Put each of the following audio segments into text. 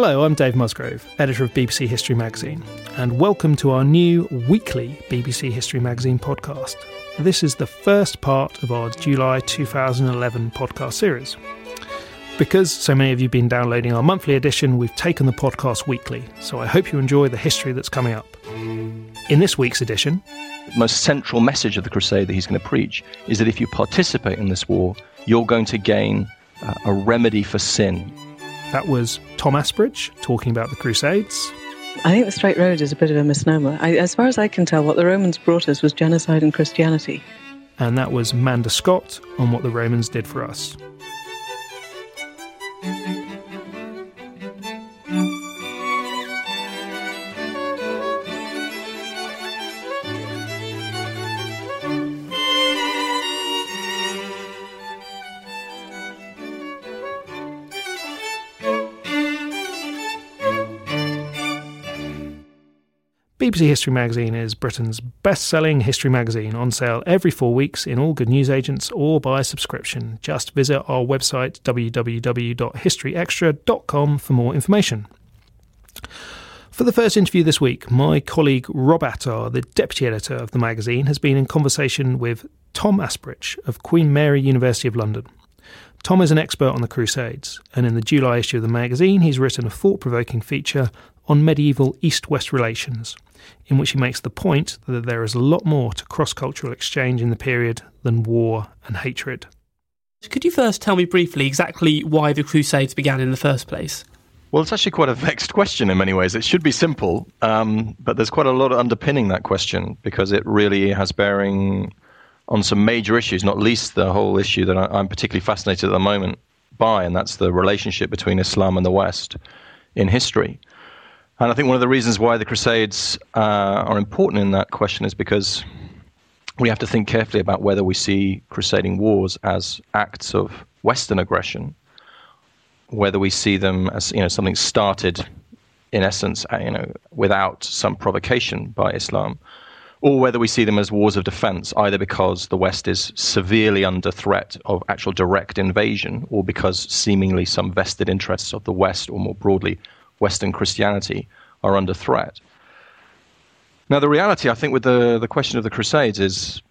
Hello, I'm Dave Musgrove, editor of BBC History Magazine, and welcome to our new weekly BBC History Magazine podcast. This is the first part of our July 2011 podcast series. Because so many of you have been downloading our monthly edition, we've taken the podcast weekly, so I hope you enjoy the history that's coming up. In this week's edition, the most central message of the crusade that he's going to preach is that if you participate in this war, you're going to gain uh, a remedy for sin. That was Tom Asbridge talking about the Crusades. I think the straight road is a bit of a misnomer. I, as far as I can tell, what the Romans brought us was genocide and Christianity. And that was Manda Scott on what the Romans did for us. BBC History Magazine is Britain's best selling history magazine on sale every four weeks in all good newsagents or by subscription. Just visit our website www.historyextra.com for more information. For the first interview this week, my colleague Rob Attar, the deputy editor of the magazine, has been in conversation with Tom Asbridge of Queen Mary University of London. Tom is an expert on the Crusades, and in the July issue of the magazine, he's written a thought provoking feature on medieval East West relations, in which he makes the point that there is a lot more to cross cultural exchange in the period than war and hatred. Could you first tell me briefly exactly why the Crusades began in the first place? Well, it's actually quite a vexed question in many ways. It should be simple, um, but there's quite a lot of underpinning that question because it really has bearing on some major issues, not least the whole issue that I'm particularly fascinated at the moment by, and that's the relationship between Islam and the West in history. And I think one of the reasons why the Crusades uh, are important in that question is because we have to think carefully about whether we see crusading wars as acts of Western aggression, whether we see them as you know something started, in essence, uh, you know, without some provocation by Islam, or whether we see them as wars of defense, either because the West is severely under threat of actual direct invasion, or because seemingly some vested interests of the West, or more broadly Western Christianity are under threat. Now, the reality, I think, with the, the question of the Crusades is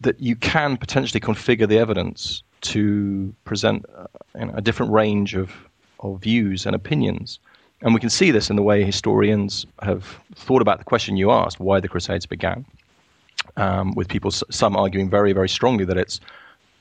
that you can potentially configure the evidence to present uh, a different range of, of views and opinions. And we can see this in the way historians have thought about the question you asked, why the Crusades began, um, with people, some arguing very, very strongly that it's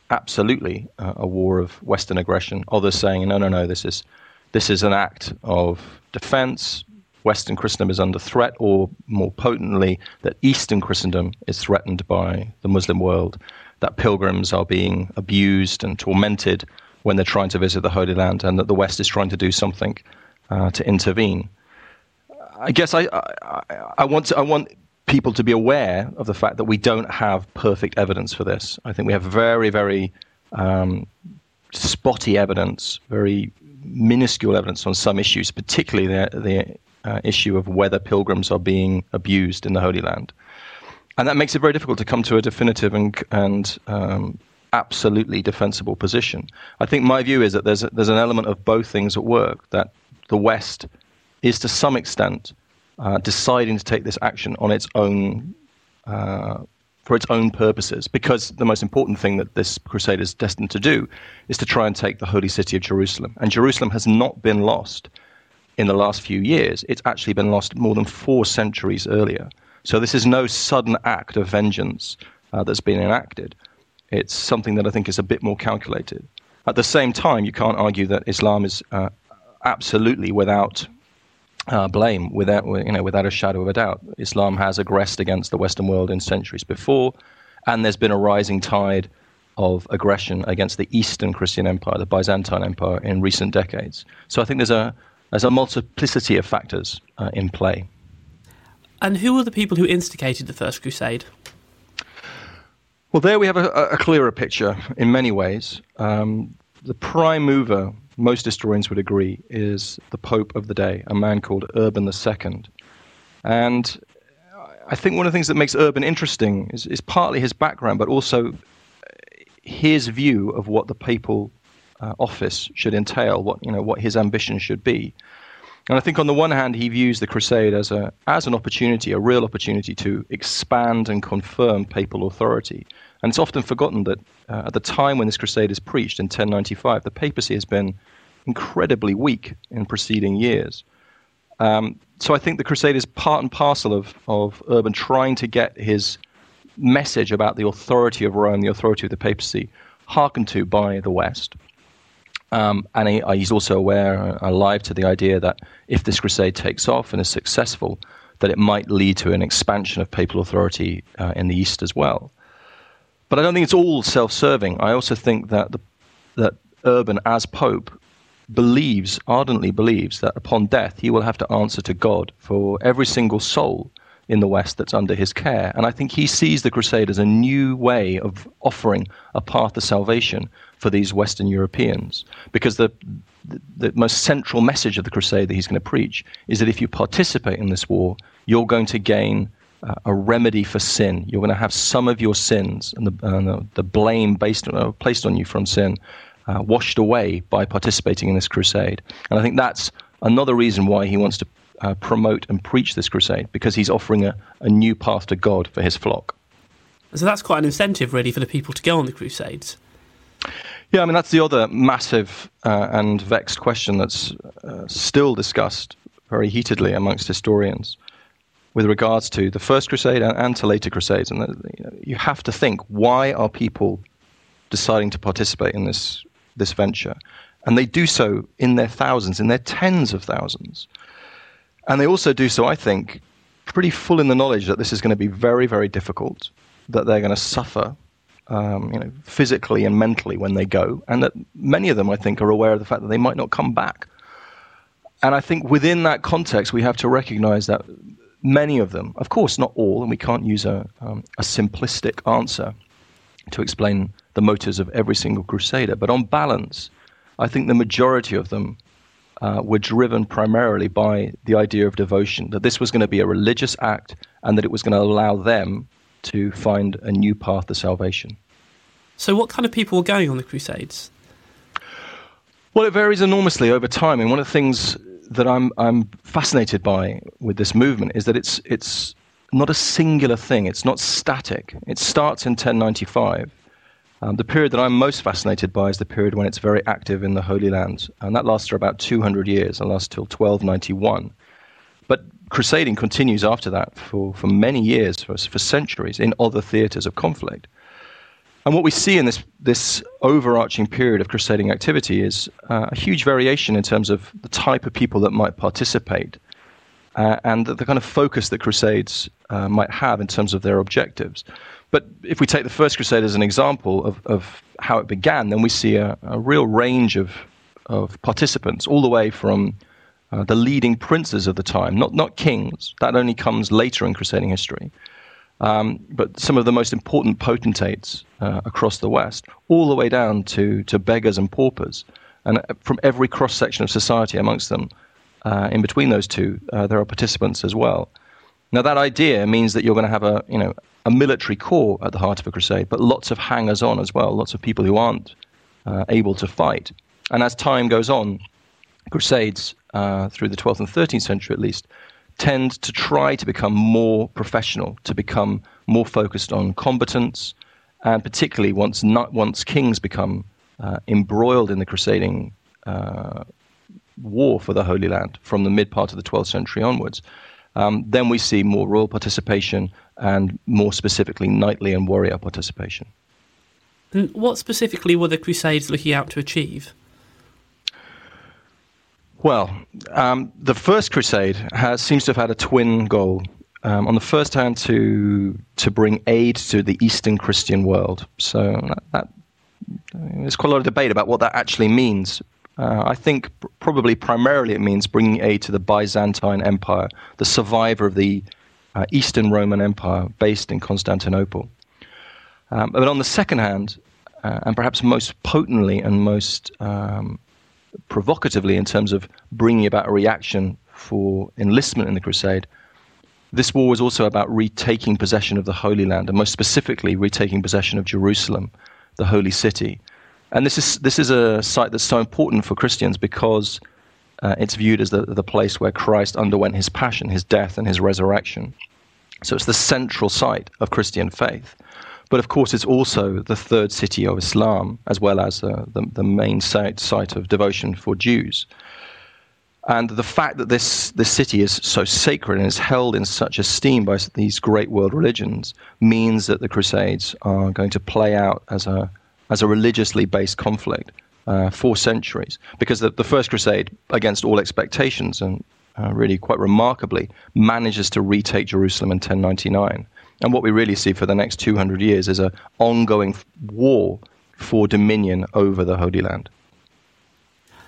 absolutely uh, a war of Western aggression. Others saying, no, no, no, this is this is an act of defense. Western Christendom is under threat, or more potently, that Eastern Christendom is threatened by the Muslim world, that pilgrims are being abused and tormented when they're trying to visit the Holy Land, and that the West is trying to do something uh, to intervene. I guess I, I, I, want to, I want people to be aware of the fact that we don't have perfect evidence for this. I think we have very, very um, spotty evidence, very minuscule evidence on some issues, particularly the, the uh, issue of whether pilgrims are being abused in the Holy Land. And that makes it very difficult to come to a definitive and, and um, absolutely defensible position. I think my view is that there's, a, there's an element of both things at work, that the West is to some extent uh, deciding to take this action on its own uh, for its own purposes, because the most important thing that this crusade is destined to do is to try and take the holy city of Jerusalem. And Jerusalem has not been lost in the last few years, it's actually been lost more than four centuries earlier. So this is no sudden act of vengeance uh, that's been enacted. It's something that I think is a bit more calculated. At the same time, you can't argue that Islam is uh, absolutely without uh, blame without you know without a shadow of a doubt. Islam has aggressed against the Western world in centuries before, and there's been a rising tide of aggression against the Eastern Christian Empire, the Byzantine Empire, in recent decades. So I think there's a there's a multiplicity of factors uh, in play. And who were the people who instigated the First Crusade? Well, there we have a, a clearer picture in many ways. Um, the prime mover most historians would agree, is the Pope of the day, a man called Urban II. And I think one of the things that makes Urban interesting is, is partly his background, but also his view of what the papal uh, office should entail, what you know, what his ambition should be. And I think on the one hand, he views the crusade as a as an opportunity, a real opportunity to expand and confirm papal authority. And it's often forgotten that uh, at the time when this crusade is preached in 1095, the papacy has been incredibly weak in preceding years. Um, so I think the crusade is part and parcel of, of Urban trying to get his message about the authority of Rome, the authority of the papacy, hearkened to by the West. Um, and he, he's also aware, uh, alive to the idea that if this crusade takes off and is successful, that it might lead to an expansion of papal authority uh, in the East as well. But I don't think it's all self-serving. I also think that the, that Urban, as Pope, believes, ardently believes, that upon death he will have to answer to God for every single soul in the West that's under his care. And I think he sees the crusade as a new way of offering a path to salvation for these Western Europeans. Because the, the, the, most central message of the crusade that he's going to preach is that if you participate in this war, you're going to gain uh, a remedy for sin. You're going to have some of your sins and the, uh, the blame based on, uh, placed on you from sin uh, washed away by participating in this crusade. And I think that's another reason why he wants to uh, promote and preach this crusade, because he's offering a, a new path to God for his flock. So that's quite an incentive, really, for the people to go on the crusades. Yeah, I mean, that's the other massive uh, and vexed question that's uh, still discussed very heatedly amongst historians with regards to the First Crusade and, and to later Crusades. And the, you, know, you have to think why are people deciding to participate in this this venture. And they do so in their thousands, in their tens of thousands. And they also do so, I think, pretty full in the knowledge that this is going to be very, very difficult, that they're going to suffer um, you know, physically and mentally when they go, and that many of them, I think, are aware of the fact that they might not come back. And I think within that context, we have to recognize that many of them, of course, not all, and we can't use a, um, a simplistic answer to explain the motives of every single crusader. But on balance, I think the majority of them uh, were driven primarily by the idea of devotion, that this was going to be a religious act and that it was going to allow them to find a new path to salvation. So, what kind of people were going on the Crusades? Well, it varies enormously over time. And one of the things that I'm, I'm fascinated by with this movement is that it's, it's not a singular thing, it's not static. It starts in 1095 um, the period that I'm most fascinated by is the period when it's very active in the Holy Land, and that lasts for about 200 years and lasts till 1291. But crusading continues after that for, for many years, for, for centuries, in other theatres of conflict. And what we see in this this overarching period of crusading activity is uh, a huge variation in terms of the type of people that might participate uh, and the, the, kind of focus that crusades uh, might have in terms of their objectives. But if we take the First Crusade as an example of, of how it began, then we see a, a real range of, of participants, all the way from uh, the leading princes of the time, not, not kings, that only comes later in crusading history, um, but some of the most important potentates uh, across the West, all the way down to, to beggars and paupers. And uh, from every cross section of society amongst them, uh, in between those two, uh, there are participants as well. Now, that idea means that you're going to have a, you know, a military core at the heart of a crusade, but lots of hangers on as well, lots of people who aren't uh, able to fight. And as time goes on, crusades, uh, through the 12th and 13th century at least, tend to try to become more professional, to become more focused on combatants, and particularly once not, once kings become uh, embroiled in the crusading uh, war for the Holy Land from the mid part of the 12th century onwards, um, then we see more royal participation and more specifically knightly and warrior participation. And what specifically were the Crusades looking out to achieve? Well, um, the first crusade has, seems to have had a twin goal. Um, on the first hand, to to bring aid to the Eastern Christian world. So that, that, there's quite a lot of debate about what that actually means. Uh, I think pr- probably primarily it means bringing aid to the Byzantine Empire, the survivor of the uh, Eastern Roman Empire based in Constantinople. Um, but on the second hand, uh, and perhaps most potently and most um, provocatively in terms of bringing about a reaction for enlistment in the crusade, this war was also about retaking possession of the Holy Land, and most specifically, retaking possession of Jerusalem, the holy city. And this is, this is a site that's so important for Christians because uh, it's viewed as the, the place where Christ underwent his passion, his death, and his resurrection. So it's the central site of Christian faith. But of course, it's also the third city of Islam, as well as uh, the, the main site, site of devotion for Jews. And the fact that this, this city is so sacred and is held in such esteem by these great world religions means that the Crusades are going to play out as a, as a religiously based conflict uh, for centuries. Because the, the First Crusade, against all expectations and uh, really quite remarkably, manages to retake Jerusalem in 1099. And what we really see for the next 200 years is an ongoing war for dominion over the Holy Land.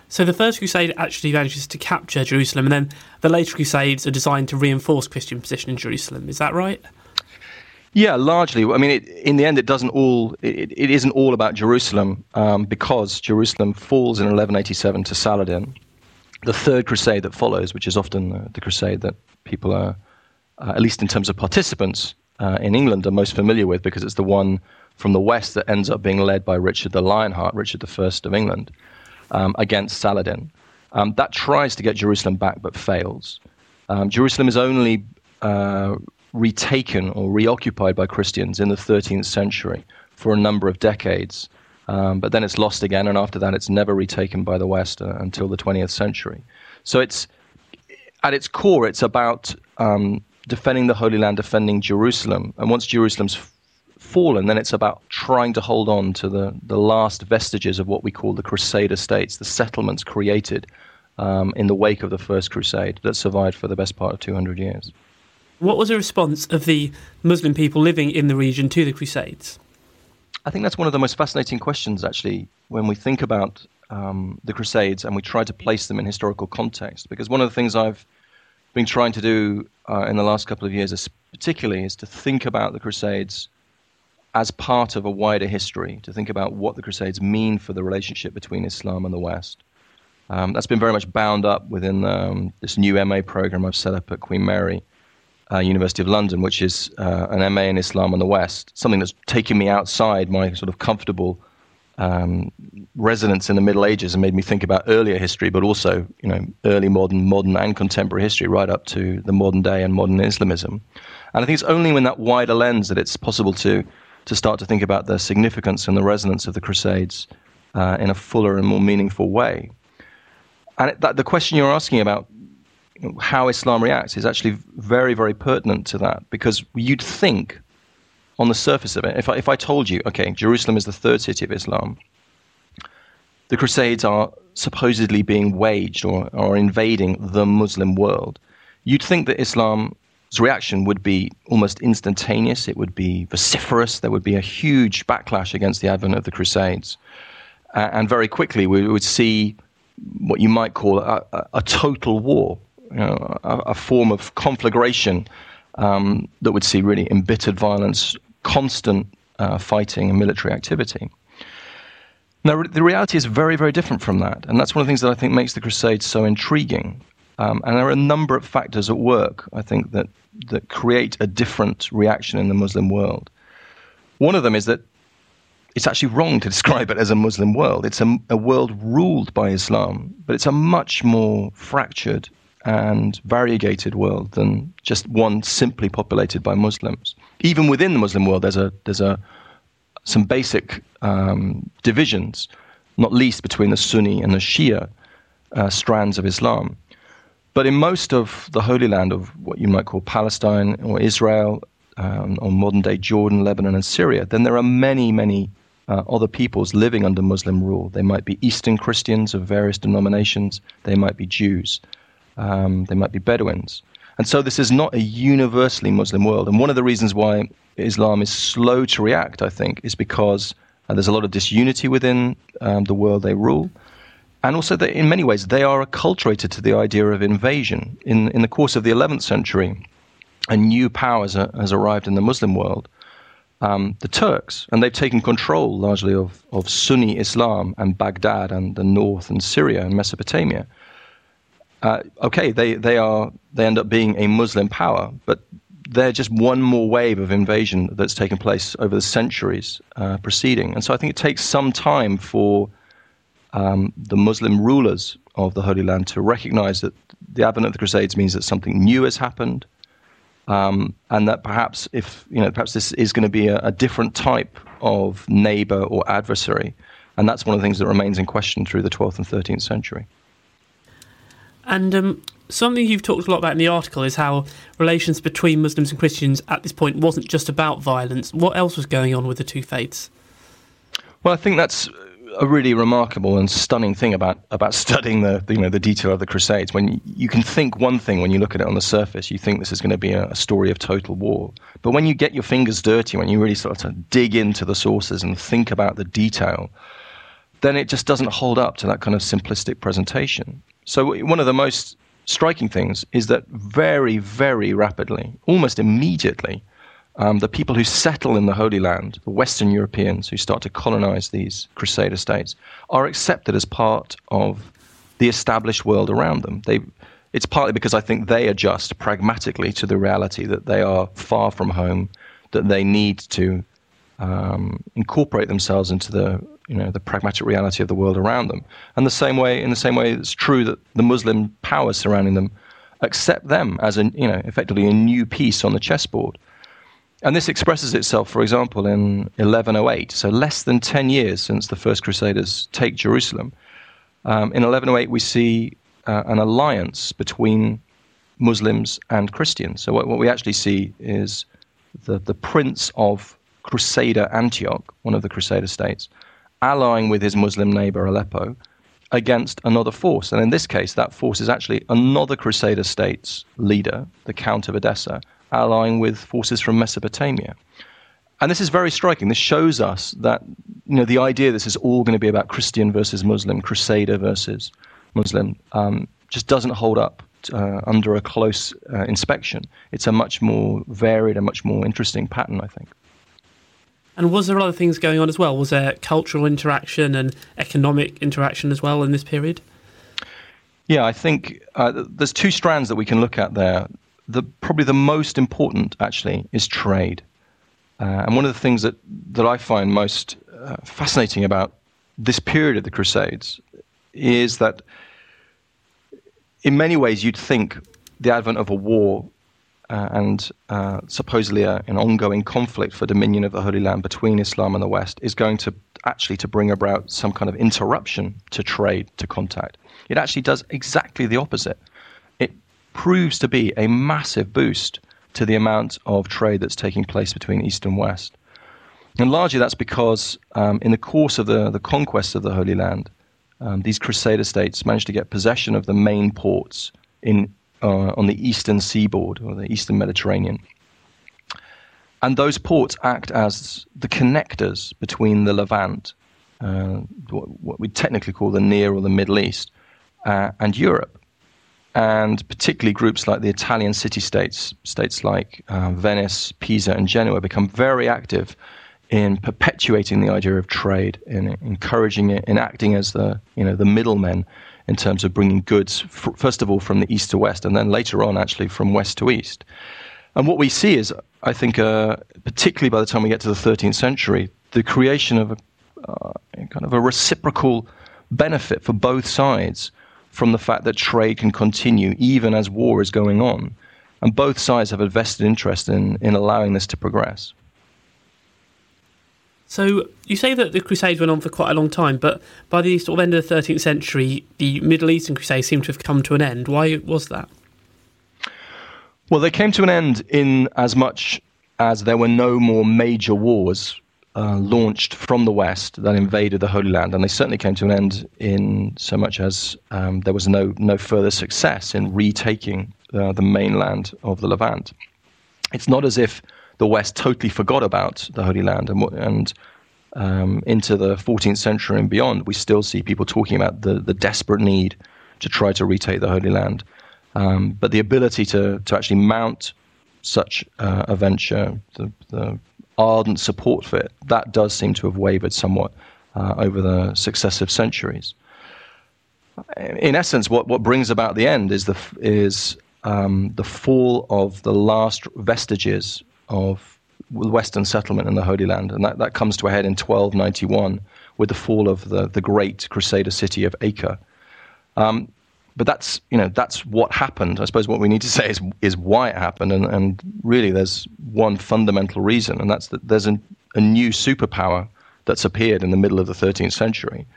So the First Crusade actually manages to capture Jerusalem, and then the later Crusades are designed to reinforce Christian position in Jerusalem. Is that right? Yeah, largely. I mean, it, in the end, it doesn't all. It, it isn't all about Jerusalem um, because Jerusalem falls in 1187 to Saladin. The third crusade that follows, which is often uh, the crusade that people are, uh, at least in terms of participants, uh, in England are most familiar with because it's the one from the west that ends up being led by Richard the Lionheart, Richard I of England, um, against Saladin. Um, that tries to get Jerusalem back but fails. Um, Jerusalem is only uh, retaken or reoccupied by Christians in the 13th century for a number of decades. Um, but then it's lost again, and after that, it's never retaken by the West uh, until the 20th century. So it's at its core, it's about um, defending the Holy Land, defending Jerusalem. And once Jerusalem's fallen, then it's about trying to hold on to the, the last vestiges of what we call the Crusader states, the settlements created um, in the wake of the First Crusade that survived for the best part of 200 years. What was the response of the Muslim people living in the region to the Crusades? I think that's one of the most fascinating questions, actually, when we think about um, the Crusades and we try to place them in historical context. Because one of the things I've been trying to do uh, in the last couple of years, is particularly, is to think about the Crusades as part of a wider history, to think about what the Crusades mean for the relationship between Islam and the West. Um, that's been very much bound up within um, this new MA program I've set up at Queen Mary uh, University of London, which is uh, an MA in Islam and the West, something that's taken me outside my sort of comfortable um, resonance in the Middle Ages and made me think about earlier history, but also you know early modern, modern and contemporary history, right up to the modern day and modern Islamism. And I think it's only in that wider lens that it's possible to to start to think about the significance and the resonance of the Crusades uh, in a fuller and more meaningful way. And that, the question you're asking about how Islam reacts is actually very, very pertinent to that because you'd think on the surface of it, if I, if I told you, okay, Jerusalem is the third city of Islam, the Crusades are supposedly being waged or, or invading the Muslim world, you'd think that Islam's reaction would be almost instantaneous. It would be vociferous. There would be a huge backlash against the advent of the Crusades. Uh, and very quickly, we would see what you might call a, a, a total war, a, a, form of conflagration um, that would see really embittered violence, constant uh, fighting, and military activity. Now, the reality is very, very different from that. And that's one of the things that I think makes the Crusades so intriguing. Um, and there are a number of factors at work, I think, that, that create a different reaction in the Muslim world. One of them is that it's actually wrong to describe it as a Muslim world. It's a, a world ruled by Islam, but it's a much more fractured and variegated world than just one simply populated by Muslims. Even within the Muslim world, there's a there's a some basic um, divisions, not least between the Sunni and the Shia uh, strands of Islam. But in most of the Holy Land of what you might call Palestine or Israel, um, or modern day Jordan, Lebanon, and Syria, then there are many, many uh, other peoples living under Muslim rule. They might be Eastern Christians of various denominations, they might be Jews, um, they might be Bedouins. And so this is not a universally Muslim world. And one of the reasons why Islam is slow to react, I think, is because uh, there's a lot of disunity within um, the world they rule. And also, that in many ways, they are acculturated to the idea of invasion. In, in the course of the 11th century, a new power has, uh, has arrived in the Muslim world um, the Turks, and they've taken control largely of, of Sunni Islam and Baghdad and the north and Syria and Mesopotamia. Uh, okay, they, they are they end up being a Muslim power, but they're just one more wave of invasion that's taken place over the centuries uh, preceding. And so I think it takes some time for um, the Muslim rulers of the Holy Land to recognize that the advent of the Crusades means that something new has happened, um, and that perhaps if you know perhaps this is going to be a, a, different type of neighbor or adversary, and that's one of the things that remains in question through the 12th and 13th century. And um, something you've talked a lot about in the article is how relations between Muslims and Christians at this point wasn't just about violence. What else was going on with the two faiths? Well, I think that's a really remarkable and stunning thing about, about studying the, you know the detail of the Crusades. When you, can think one thing when you look at it on the surface, you think this is going to be a, a, story of total war. But when you get your fingers dirty, when you really start to dig into the sources and think about the detail, then it just doesn't hold up to that kind of simplistic presentation. So one of the most striking things is that very, very rapidly, almost immediately, um, the people who settle in the Holy Land, the Western Europeans who start to colonize these Crusader states, are accepted as part of the established world around them. They, it's partly because I think they adjust pragmatically to the reality that they are far from home, that they need to um, incorporate themselves into the you know the pragmatic reality of the world around them. And the same way, in the same way, it's true that the Muslim powers surrounding them accept them as a you know effectively a new piece on the chessboard. And this expresses itself, for example, in 1108, so less than 10 years since the first Crusaders take Jerusalem. Um, in 1108, we see uh, an alliance between Muslims and Christians. So, what, what we actually see is the, the prince of Crusader Antioch, one of the Crusader states, allying with his Muslim neighbor Aleppo against another force. And in this case, that force is actually another Crusader state's leader, the Count of Edessa, allying with forces from Mesopotamia. And this is very striking. This shows us that you know the idea this is all going to be about Christian versus Muslim, Crusader versus Muslim, um, just doesn't hold up uh, under a close uh, inspection. It's a much more varied and much more interesting pattern, I think. And was there other things going on as well? Was there cultural interaction and economic interaction as well in this period? Yeah, I think uh, there's two strands that we can look at there the probably the most important actually is trade. Uh, and one of the things that, that I find most uh, fascinating about this period of the Crusades is that in many ways you'd think the advent of a war uh, and uh, supposedly a, an ongoing conflict for dominion of the Holy Land between Islam and the West is going to actually to bring about some kind of interruption to trade, to contact. It actually does exactly the opposite It proves to be a massive boost to the amount of trade that's taking place between East and West. And largely that's because um, in the course of the, the conquest of the Holy Land, um, these Crusader states managed to get possession of the main ports in, uh, on the eastern seaboard or the eastern Mediterranean. And those ports act as the connectors between the Levant, uh, what we technically call the Near or the Middle East, uh, and Europe. And particularly groups like the Italian city states, states like uh, Venice, Pisa, and Genoa, become very active in perpetuating the idea of trade, in encouraging it, in acting as the you know the middlemen in terms of bringing goods, first of all from the east to west, and then later on actually from west to east. And what we see is, I think, uh, particularly by the time we get to the 13th century, the creation of a uh, kind of a reciprocal benefit for both sides from the fact that trade can continue even as war is going on. And both sides have a vested interest in, in allowing this to progress. So you say that the Crusades went on for quite a long time, but by the sort of end of the 13th century, the Middle Eastern Crusades seem to have come to an end. Why was that? Well, they came to an end in as much as there were no more major wars uh, launched from the west that invaded the Holy Land, and they certainly came to an end in so much as um, there was no no further success in retaking uh, the mainland of the Levant. It's not as if the West totally forgot about the Holy Land, and and um, into the 14th century and beyond, we still see people talking about the the desperate need to try to retake the Holy Land. Um, but the ability to to actually mount such uh, a venture, the, the ardent support for it, that does seem to have wavered somewhat uh, over the successive centuries. In essence, what, what brings about the end is the is um, the fall of the last vestiges of Western settlement in the Holy Land, and that, that comes to a head in 1291 with the fall of the, the great Crusader city of Acre. Um, but that's you know that's what happened. I suppose what we need to say is is why it happened, and, and really there's one fundamental reason, and that's that there's a, a new superpower that's appeared in the middle of the 13th century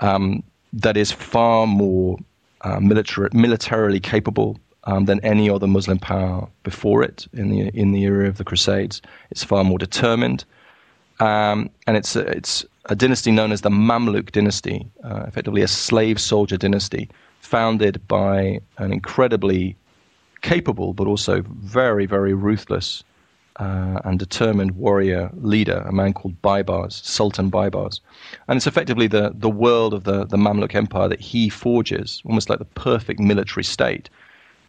um, that is far more uh, military, militarily capable um, than any other Muslim power before it in the in the era of the Crusades. It's far more determined, um, and it's a, it's a dynasty known as the Mamluk dynasty, uh, effectively a slave soldier dynasty founded by an incredibly capable but also very, very ruthless uh, and determined warrior leader, a man called Baibars, Sultan Baibars. And it's effectively the, the world of the, the Mamluk Empire that he forges, almost like the perfect military state.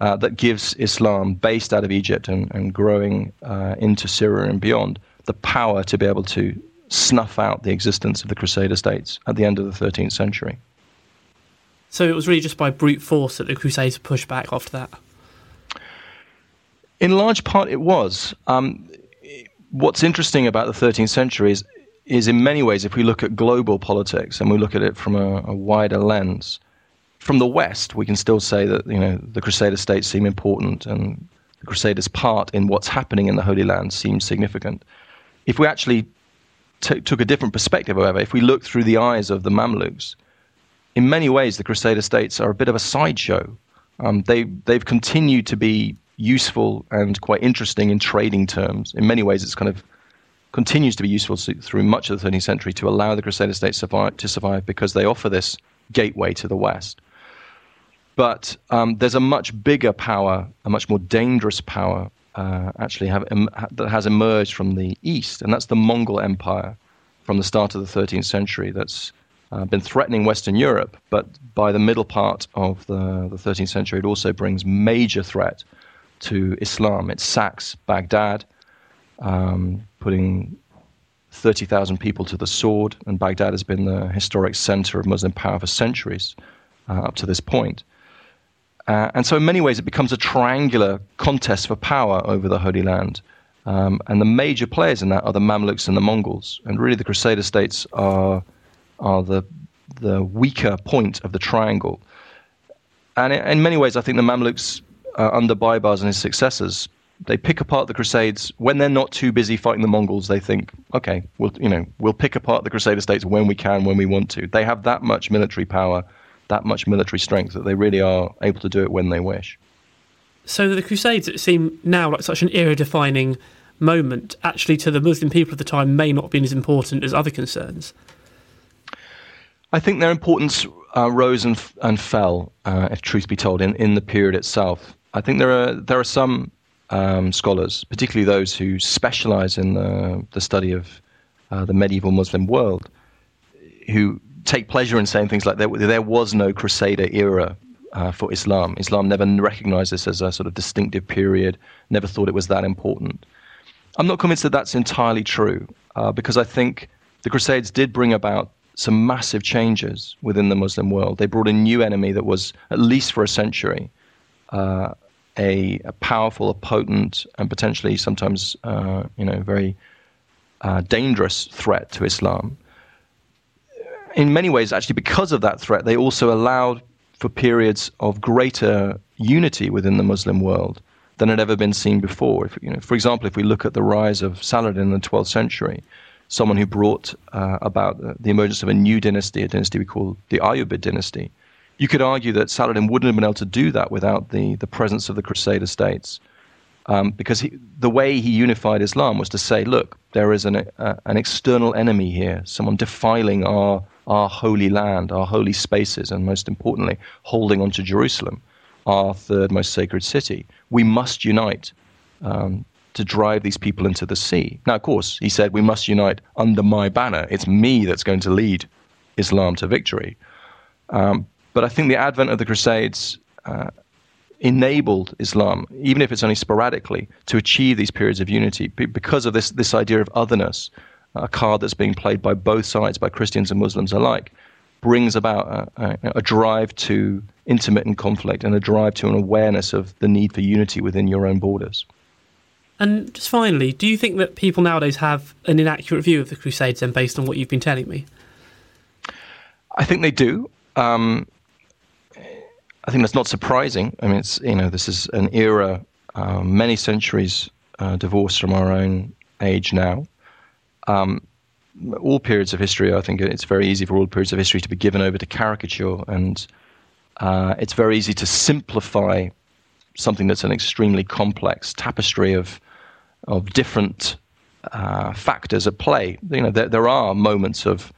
Uh, that gives Islam, based out of Egypt and, and growing uh, into Syria and beyond, the power to be able to snuff out the existence of the Crusader states at the end of the 13th century. So it was really just by brute force that the Crusades pushed back after that. In large part, it was. Um, what's interesting about the 13th century is, is, in many ways, if we look at global politics and we look at it from a, a wider lens, from the West, we can still say that you know the Crusader states seem important and the Crusaders' part in what's happening in the Holy Land seems significant. If we actually t- took a different perspective, however, if we look through the eyes of the Mamluks, in many ways, the Crusader states are a bit of a sideshow. Um, they, they've continued to be useful and quite interesting in trading terms. In many ways, it's kind of continues to be useful through much of the 13th century to allow the Crusader states survive, to survive because they offer this gateway to the West. But um, there's a much bigger power, a much more dangerous power, uh, actually have, that has emerged from the East, and that's the Mongol Empire from the start of the 13th century. That's uh, been threatening Western Europe, but by the middle part of the, the 13th century, it also brings major threat to Islam. It sacks Baghdad, um, putting 30,000 people to the sword, and Baghdad has been the historic center of Muslim power for centuries uh, up to this point. Uh, and so, in many ways, it becomes a triangular contest for power over the Holy Land. Um, and the major players in that are the Mamluks and the Mongols. And really, the Crusader states are are the the weaker point of the triangle. And in many ways, I think the Mamluks uh, under Baibars and his successors, they pick apart the Crusades when they're not too busy fighting the Mongols. They think, okay, we'll you know we'll pick apart the Crusader states when we can, when we want to. They have that much military power, that much military strength that they really are able to do it when they wish. So the Crusades it seem now like such an era-defining moment, actually, to the Muslim people of the time, may not have been as important as other concerns. I think their importance uh, rose and, and fell, uh, if truth be told, in, in the period itself. I think there are there are some um, scholars, particularly those who specialize in the, the study of uh, the medieval Muslim world, who take pleasure in saying things like there, there was no Crusader era uh, for Islam. Islam never recognized this as a sort of distinctive period, never thought it was that important. I'm not convinced that that's entirely true, uh, because I think the Crusades did bring about some massive changes within the Muslim world. They brought a new enemy that was, at least for a century, uh, a, a, powerful, a potent, and potentially sometimes, uh, you know, very uh, dangerous threat to Islam. In many ways, actually, because of that threat, they also allowed for periods of greater unity within the Muslim world than had ever been seen before. If, you know, for example, if we look at the rise of Saladin in the 12th century, someone who brought uh, about the emergence of a new dynasty, a dynasty we call the Ayyubid dynasty, you could argue that Saladin wouldn't have been able to do that without the, the presence of the Crusader states. Um, because he, the way he unified Islam was to say, look, there is an, uh, an external enemy here, someone defiling our, our holy land, our holy spaces, and most importantly, holding on to Jerusalem our third most sacred city. We must unite um, to drive these people into the sea. Now, of course, he said, we must unite under my banner. It's me that's going to lead Islam to victory. Um, but I think the advent of the Crusades uh, enabled Islam, even if it's only sporadically, to achieve these periods of unity because of this, this idea of otherness, a card that's being played by both sides, by Christians and Muslims alike, brings about a, a, a drive to intermittent conflict and a drive to an awareness of the need for unity within your own borders. And just finally, do you think that people nowadays have an inaccurate view of the Crusades then based on what you've been telling me? I think they do. Um, I think that's not surprising. I mean, it's you know this is an era um, many centuries uh, divorced from our own age now. Um, all periods of history, I think it's very easy for all periods of history to be given over to caricature, and uh, it's very easy to simplify something that's an extremely complex tapestry of of different uh, factors at play. You know, there, there are moments of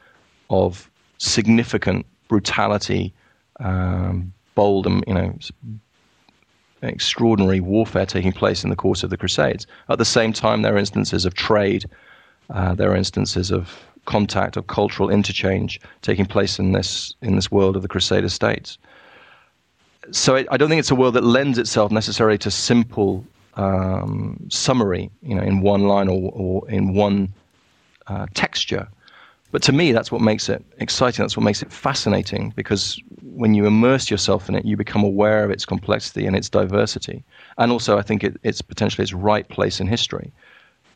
of significant brutality, um, bold and you know extraordinary warfare taking place in the course of the Crusades. At the same time, there are instances of trade uh, there are instances of contact, of cultural interchange taking place in this in this world of the Crusader states. So I, I don't think it's a world that lends itself necessarily to simple um, summary, you know, in one line or, or in one uh, texture. But to me, that's what makes it exciting. That's what makes it fascinating because when you immerse yourself in it, you become aware of its complexity and its diversity. And also, I think it, it's potentially its right place in history.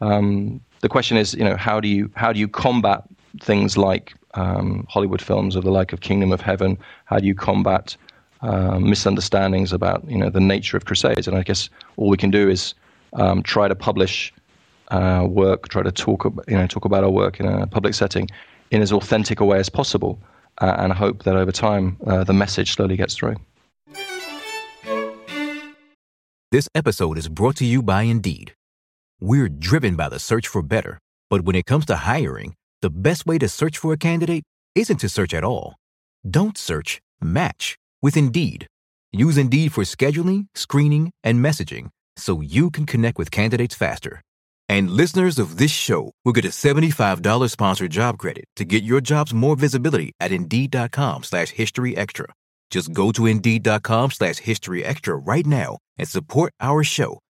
Um, the question is, you know, how do you how do you combat things like um, Hollywood films of the like of Kingdom of Heaven? How do you combat um, misunderstandings about you know the nature of Crusades? And I guess all we can do is um, try to publish uh, work, try to talk you know talk about our work in a public setting in as authentic a way as possible, uh, and hope that over time uh, the message slowly gets through. This episode is brought to you by Indeed. We're driven by the search for better. But when it comes to hiring, the best way to search for a candidate isn't to search at all. Don't search, match with Indeed. Use Indeed for scheduling, screening, and messaging so you can connect with candidates faster. And listeners of this show will get a $75 sponsored job credit to get your jobs more visibility at Indeed.com slash History Extra. Just go to Indeed.com slash History Extra right now and support our show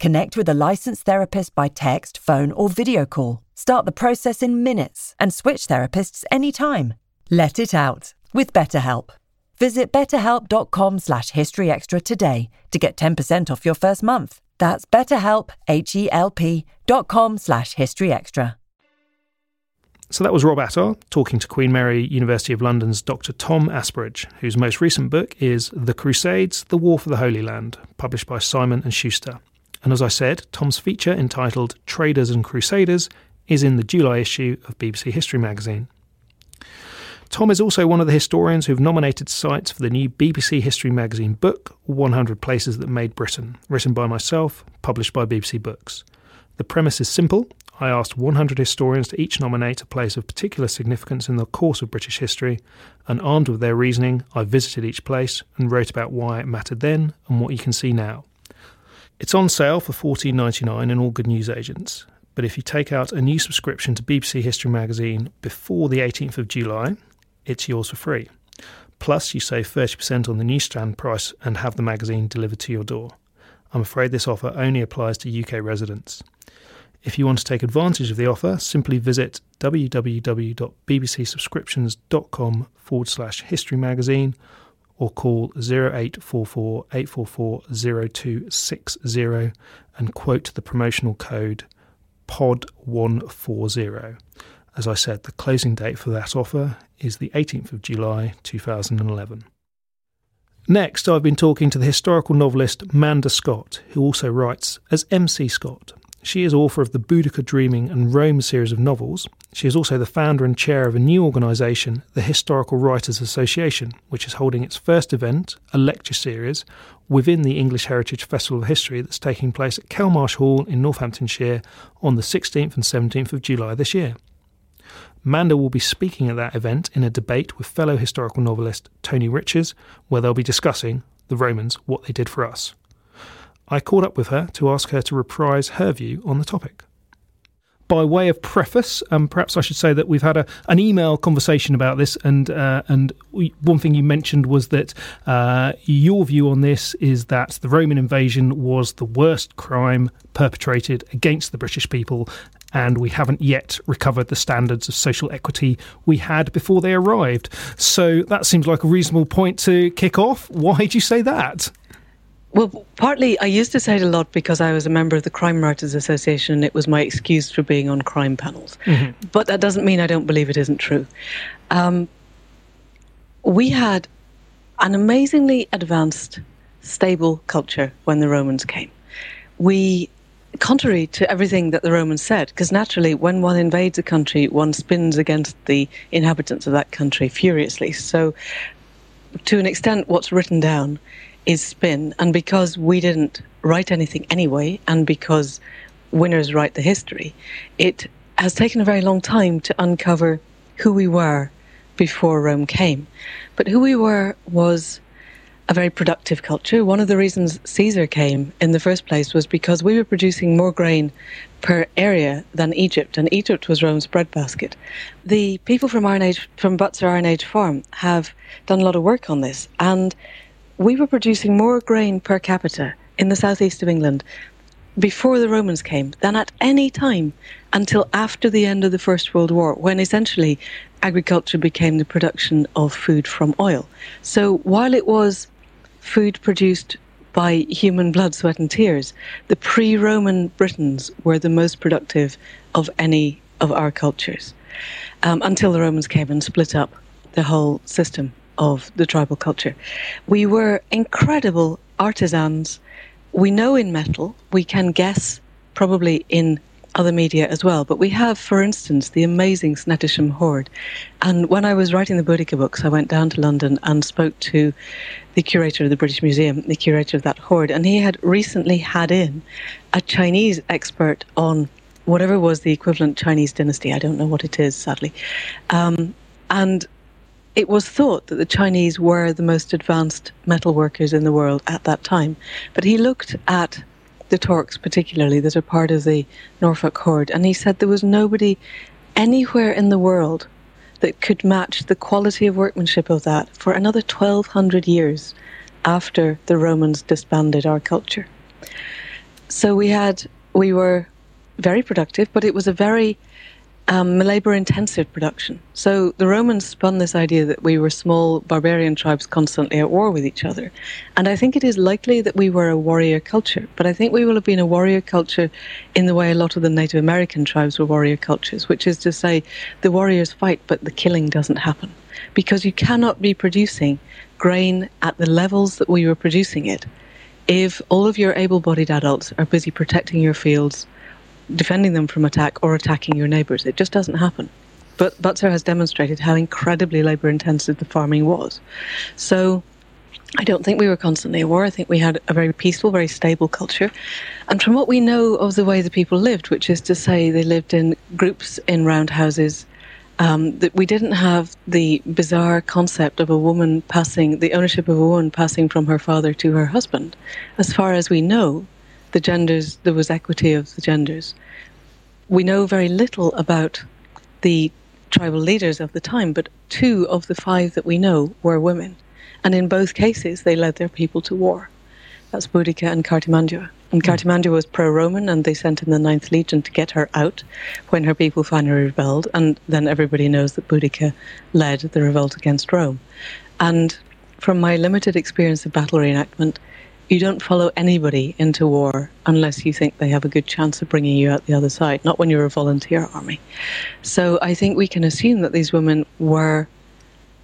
Connect with a licensed therapist by text, phone, or video call. Start the process in minutes and switch therapists anytime. Let it out with BetterHelp. Visit betterhelp.com slash historyextra today to get 10% off your first month. That's betterhelp, H-E-L-P dot com slash historyextra. So that was Rob Attar talking to Queen Mary University of London's Dr. Tom Asbridge, whose most recent book is The Crusades, The War for the Holy Land, published by Simon and Schuster. And as I said, Tom's feature entitled Traders and Crusaders is in the July issue of BBC History magazine. Tom is also one of the historians who've nominated sites for the new BBC History magazine book, 100 Places That Made Britain, written by myself, published by BBC Books. The premise is simple. I asked 100 historians to each nominate a place of particular significance in the course of British history, and armed with their reasoning, I visited each place and wrote about why it mattered then and what you can see now. It's on sale for $14.99 in all good newsagents, but if you take out a new subscription to BBC History magazine before the 18th of July, it's yours for free. Plus, you save 30% on the newsstand price and have the magazine delivered to your door. I'm afraid this offer only applies to UK residents. If you want to take advantage of the offer, simply visit www.bbcsubscriptions.com forward slash history magazine or call 0844 844 0260 and quote the promotional code POD140. As I said, the closing date for that offer is the 18th of July 2011. Next, I've been talking to the historical novelist Manda Scott, who also writes as MC Scott. She is author of the Boudica Dreaming and Rome series of novels. She is also the founder and chair of a new organisation, the Historical Writers Association, which is holding its first event, a lecture series, within the English Heritage Festival of History that's taking place at Kelmarsh Hall in Northamptonshire on the 16th and 17th of July this year. Manda will be speaking at that event in a debate with fellow historical novelist Tony Riches, where they'll be discussing the Romans, what they did for us. I called up with her to ask her to reprise her view on the topic. By way of preface, um, perhaps I should say that we've had a, an email conversation about this, and uh, and we, one thing you mentioned was that uh, your view on this is that the Roman invasion was the worst crime perpetrated against the British people, and we haven't yet recovered the standards of social equity we had before they arrived. So that seems like a reasonable point to kick off. Why do you say that? Well, partly I used to say it a lot because I was a member of the Crime Writers Association and it was my excuse for being on crime panels. Mm-hmm. But that doesn't mean I don't believe it isn't true. Um, we had an amazingly advanced, stable culture when the Romans came. We, contrary to everything that the Romans said, because naturally, when one invades a country, one spins against the inhabitants of that country furiously. So, to an extent, what's written down is spin. And because we didn't write anything anyway, and because winners write the history, it has taken a very long time to uncover who we were before Rome came. But who we were was a very productive culture. One of the reasons Caesar came in the first place was because we were producing more grain per area than Egypt, and Egypt was Rome's breadbasket. The people from Iron Age, from Butser Iron Age Farm, have done a lot of work on this, and we were producing more grain per capita in the southeast of England before the Romans came than at any time until after the end of the First World War, when essentially agriculture became the production of food from oil. So while it was food produced by human blood, sweat, and tears, the pre Roman Britons were the most productive of any of our cultures um, until the Romans came and split up the whole system of the tribal culture. We were incredible artisans. We know in metal, we can guess probably in other media as well. But we have, for instance, the amazing Snettisham hoard. And when I was writing the Boudica books, I went down to London and spoke to the curator of the British Museum, the curator of that hoard, and he had recently had in a Chinese expert on whatever was the equivalent Chinese dynasty. I don't know what it is, sadly. Um, and it was thought that the Chinese were the most advanced metal workers in the world at that time. But he looked at the Torcs, particularly, that are part of the Norfolk Hoard, and he said there was nobody anywhere in the world that could match the quality of workmanship of that for another 1200 years after the Romans disbanded our culture. So we had, we were very productive, but it was a very um, labor intensive production. So the Romans spun this idea that we were small barbarian tribes constantly at war with each other. And I think it is likely that we were a warrior culture, but I think we will have been a warrior culture in the way a lot of the Native American tribes were warrior cultures, which is to say the warriors fight, but the killing doesn't happen. Because you cannot be producing grain at the levels that we were producing it if all of your able bodied adults are busy protecting your fields defending them from attack or attacking your neighbours. It just doesn't happen. But Butser has demonstrated how incredibly labour intensive the farming was. So I don't think we were constantly at war. I think we had a very peaceful, very stable culture. And from what we know of the way the people lived, which is to say they lived in groups in round houses, um, that we didn't have the bizarre concept of a woman passing, the ownership of a woman passing from her father to her husband. As far as we know, the genders, there was equity of the genders. We know very little about the tribal leaders of the time, but two of the five that we know were women. And in both cases, they led their people to war. That's Boudica and Cartimandua. And hmm. Cartimandua was pro Roman, and they sent in the Ninth Legion to get her out when her people finally rebelled. And then everybody knows that Boudica led the revolt against Rome. And from my limited experience of battle reenactment, you don't follow anybody into war unless you think they have a good chance of bringing you out the other side, not when you're a volunteer army. So I think we can assume that these women were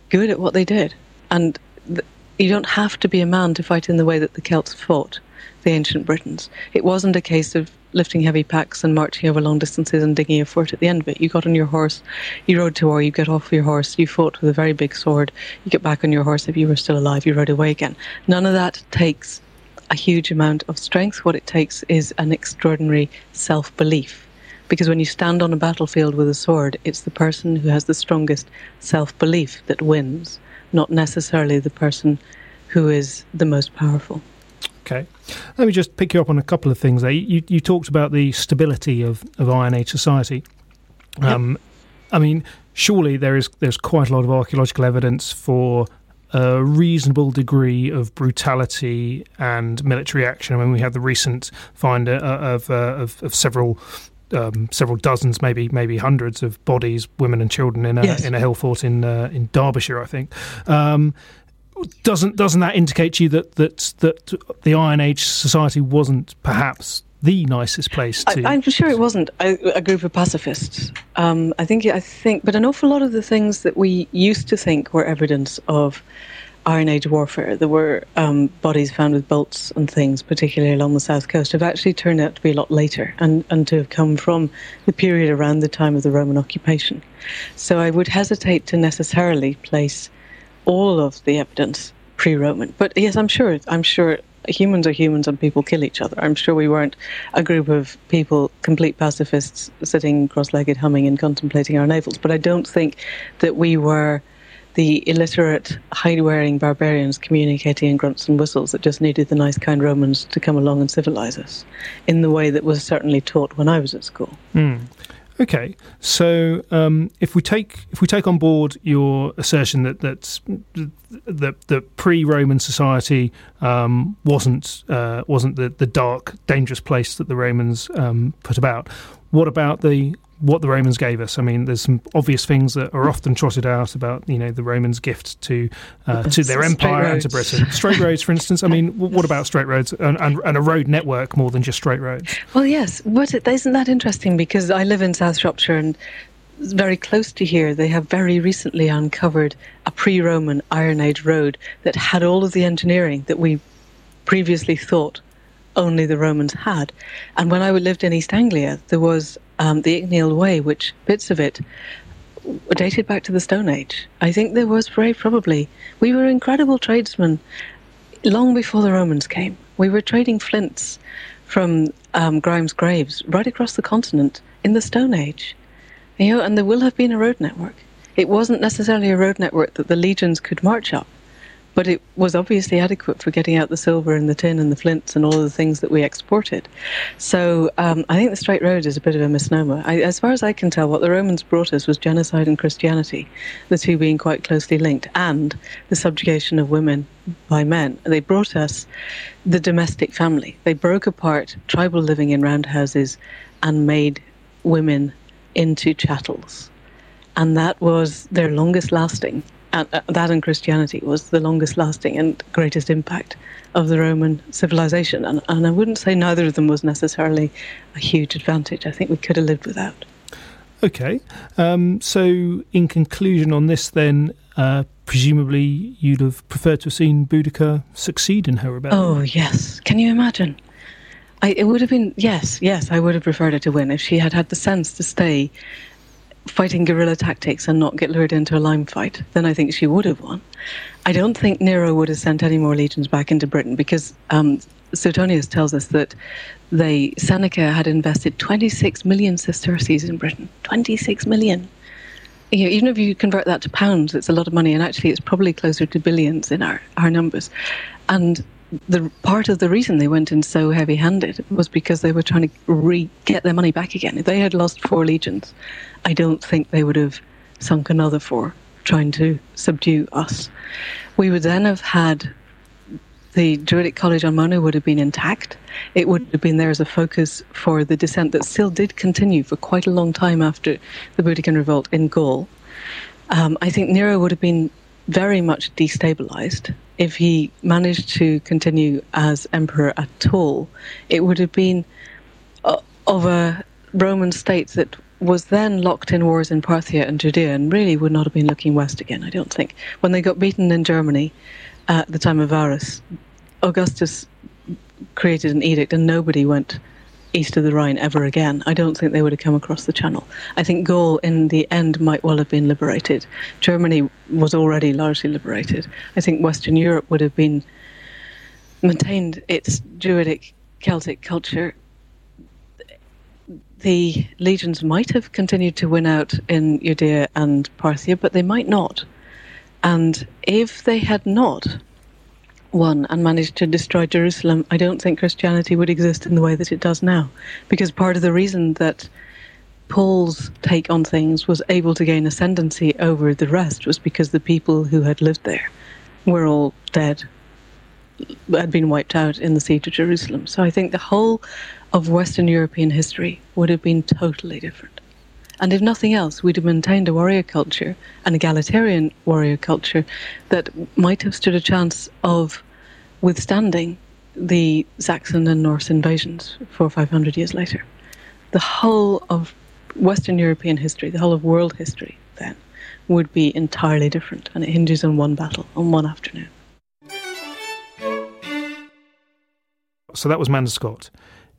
good at what they did. And th- you don't have to be a man to fight in the way that the Celts fought, the ancient Britons. It wasn't a case of lifting heavy packs and marching over long distances and digging a fort at the end of it. You got on your horse, you rode to war, you get off your horse, you fought with a very big sword, you get back on your horse if you were still alive, you rode away again. None of that takes a huge amount of strength. What it takes is an extraordinary self belief. Because when you stand on a battlefield with a sword, it's the person who has the strongest self belief that wins, not necessarily the person who is the most powerful. Okay. Let me just pick you up on a couple of things there. You, you talked about the stability of, of Iron Age society. Um, yep. I mean, surely there is there's quite a lot of archaeological evidence for a reasonable degree of brutality and military action. I mean, we had the recent find uh, of, uh, of, of several. Um, several dozens, maybe maybe hundreds of bodies, women and children in a yes. in a hill fort in uh, in Derbyshire, I think. Um, doesn't doesn't that indicate to you that that that the Iron Age society wasn't perhaps the nicest place to. I, am sure it wasn't a, a group of pacifists. Um, I think, I think, but an awful lot of the things that we used to think were evidence of Iron Age warfare, there were um, bodies found with bolts and things, particularly along the south coast, have actually turned out to be a lot later and, and to have come from the period around the time of the Roman occupation. So I would hesitate to necessarily place all of the evidence pre-Roman. But yes, I'm sure. I'm sure humans are humans and people kill each other. I'm sure we weren't a group of people, complete pacifists, sitting cross legged, humming and contemplating our navels. But I don't think that we were the illiterate, hide wearing barbarians communicating in grunts and whistles that just needed the nice, kind Romans to come along and civilize us in the way that was certainly taught when I was at school. Mm. Okay, so um, if we take if we take on board your assertion that that that, the pre-Roman society um, wasn't uh, wasn't the, the dark, dangerous place that the Romans um, put about, what about the what the Romans gave us. I mean, there's some obvious things that are often trotted out about you know the Romans' gift to uh, to their empire and to Britain. Straight roads, for instance. I mean, what about straight roads and, and, and, a road network more than just straight roads? Well, yes, but it, isn't that interesting? Because I live in South Shropshire and very close to here, they have very recently uncovered a pre-Roman Iron Age road that had all of the engineering that we previously thought only the Romans had. And when I lived in East Anglia, there was um, the Icknield Way, which bits of it dated back to the Stone Age. I think there was very probably, we were incredible tradesmen long before the Romans came. We were trading flints from um, Grime's Graves right across the continent in the Stone Age. You know, and there will have been a road network. It wasn't necessarily a road network that the legions could march up, but it was obviously adequate for getting out the silver and the tin and the flints and all of the things that we exported. So um, I think the straight road is a bit of a misnomer. I, as far as I can tell, what the Romans brought us was genocide and Christianity, the two being quite closely linked, and the subjugation of women by men. They brought us the domestic family. They broke apart tribal living in roundhouses and made women into chattels. And that was their longest lasting. And uh, that and Christianity was the longest lasting and greatest impact of the Roman civilization. And, and I wouldn't say neither of them was necessarily a huge advantage. I think we could have lived without. Okay. Um, so, in conclusion on this, then, uh, presumably you'd have preferred to have seen Boudica succeed in her rebellion. Oh, yes. Can you imagine? I, it would have been, yes, yes, I would have preferred her to win if she had had the sense to stay fighting guerrilla tactics and not get lured into a lime fight, then I think she would have won. I don't think Nero would have sent any more legions back into Britain because um, Suetonius tells us that they Seneca had invested 26 million sesterces in Britain. 26 million. You know, even if you convert that to pounds, it's a lot of money, and actually, it's probably closer to billions in our, our numbers. And the part of the reason they went in so heavy-handed was because they were trying to re- get their money back again. If they had lost four legions, I don't think they would have sunk another four trying to subdue us. We would then have had the Druidic College on Mona would have been intact. It would have been there as a focus for the dissent that still did continue for quite a long time after the Boudican revolt in Gaul. Um, I think Nero would have been very much destabilized if he managed to continue as emperor at all, it would have been uh, of a Roman state that was then locked in wars in Parthia and Judea and really would not have been looking west again, I don't think. When they got beaten in Germany at the time of Varus, Augustus created an edict and nobody went east of the Rhine ever again, I don't think they would have come across the Channel. I think Gaul, in the end, might well have been liberated. Germany was already largely liberated. I think Western Europe would have been maintained its Druidic Celtic culture. The legions might have continued to win out in Judea and Parthia, but they might not. And if they had not, won and managed to destroy Jerusalem, I don't think Christianity would exist in the way that it does now. Because part of the reason that Paul's take on things was able to gain ascendancy over the rest was because the people who had lived there were all dead, had been wiped out in the siege of Jerusalem. So I think the whole of Western European history would have been totally different. And if nothing else, we'd have maintained a warrior culture, an egalitarian warrior culture, that might have stood a chance of withstanding the Saxon and Norse invasions four or five hundred years later. The whole of Western European history, the whole of world history, then, would be entirely different, and it hinges on one battle, on one afternoon. So that was Manda Scott.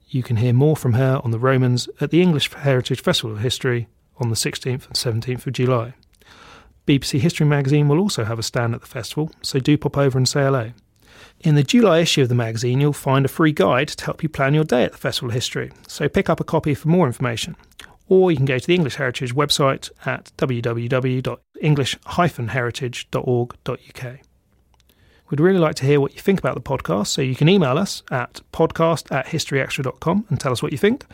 You can hear more from her on the Romans at the English Heritage Festival of History on the 16th and 17th of July. BBC History magazine will also have a stand at the festival, so do pop over and say hello. In the July issue of the magazine, you'll find a free guide to help you plan your day at the Festival of History, so pick up a copy for more information. Or you can go to the English Heritage website at www.english-heritage.org.uk. We'd really like to hear what you think about the podcast, so you can email us at podcast at historyextra.com and tell us what you think.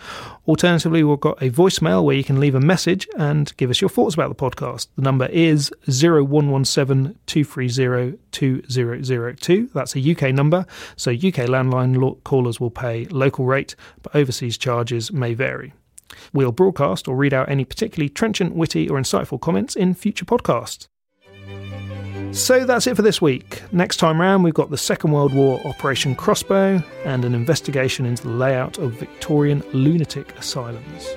Alternatively, we've got a voicemail where you can leave a message and give us your thoughts about the podcast. The number is 0117 230 2002. That's a UK number, so UK landline callers will pay local rate, but overseas charges may vary. We'll broadcast or read out any particularly trenchant, witty, or insightful comments in future podcasts. So that's it for this week. Next time round, we've got the Second World War Operation Crossbow and an investigation into the layout of Victorian lunatic asylums.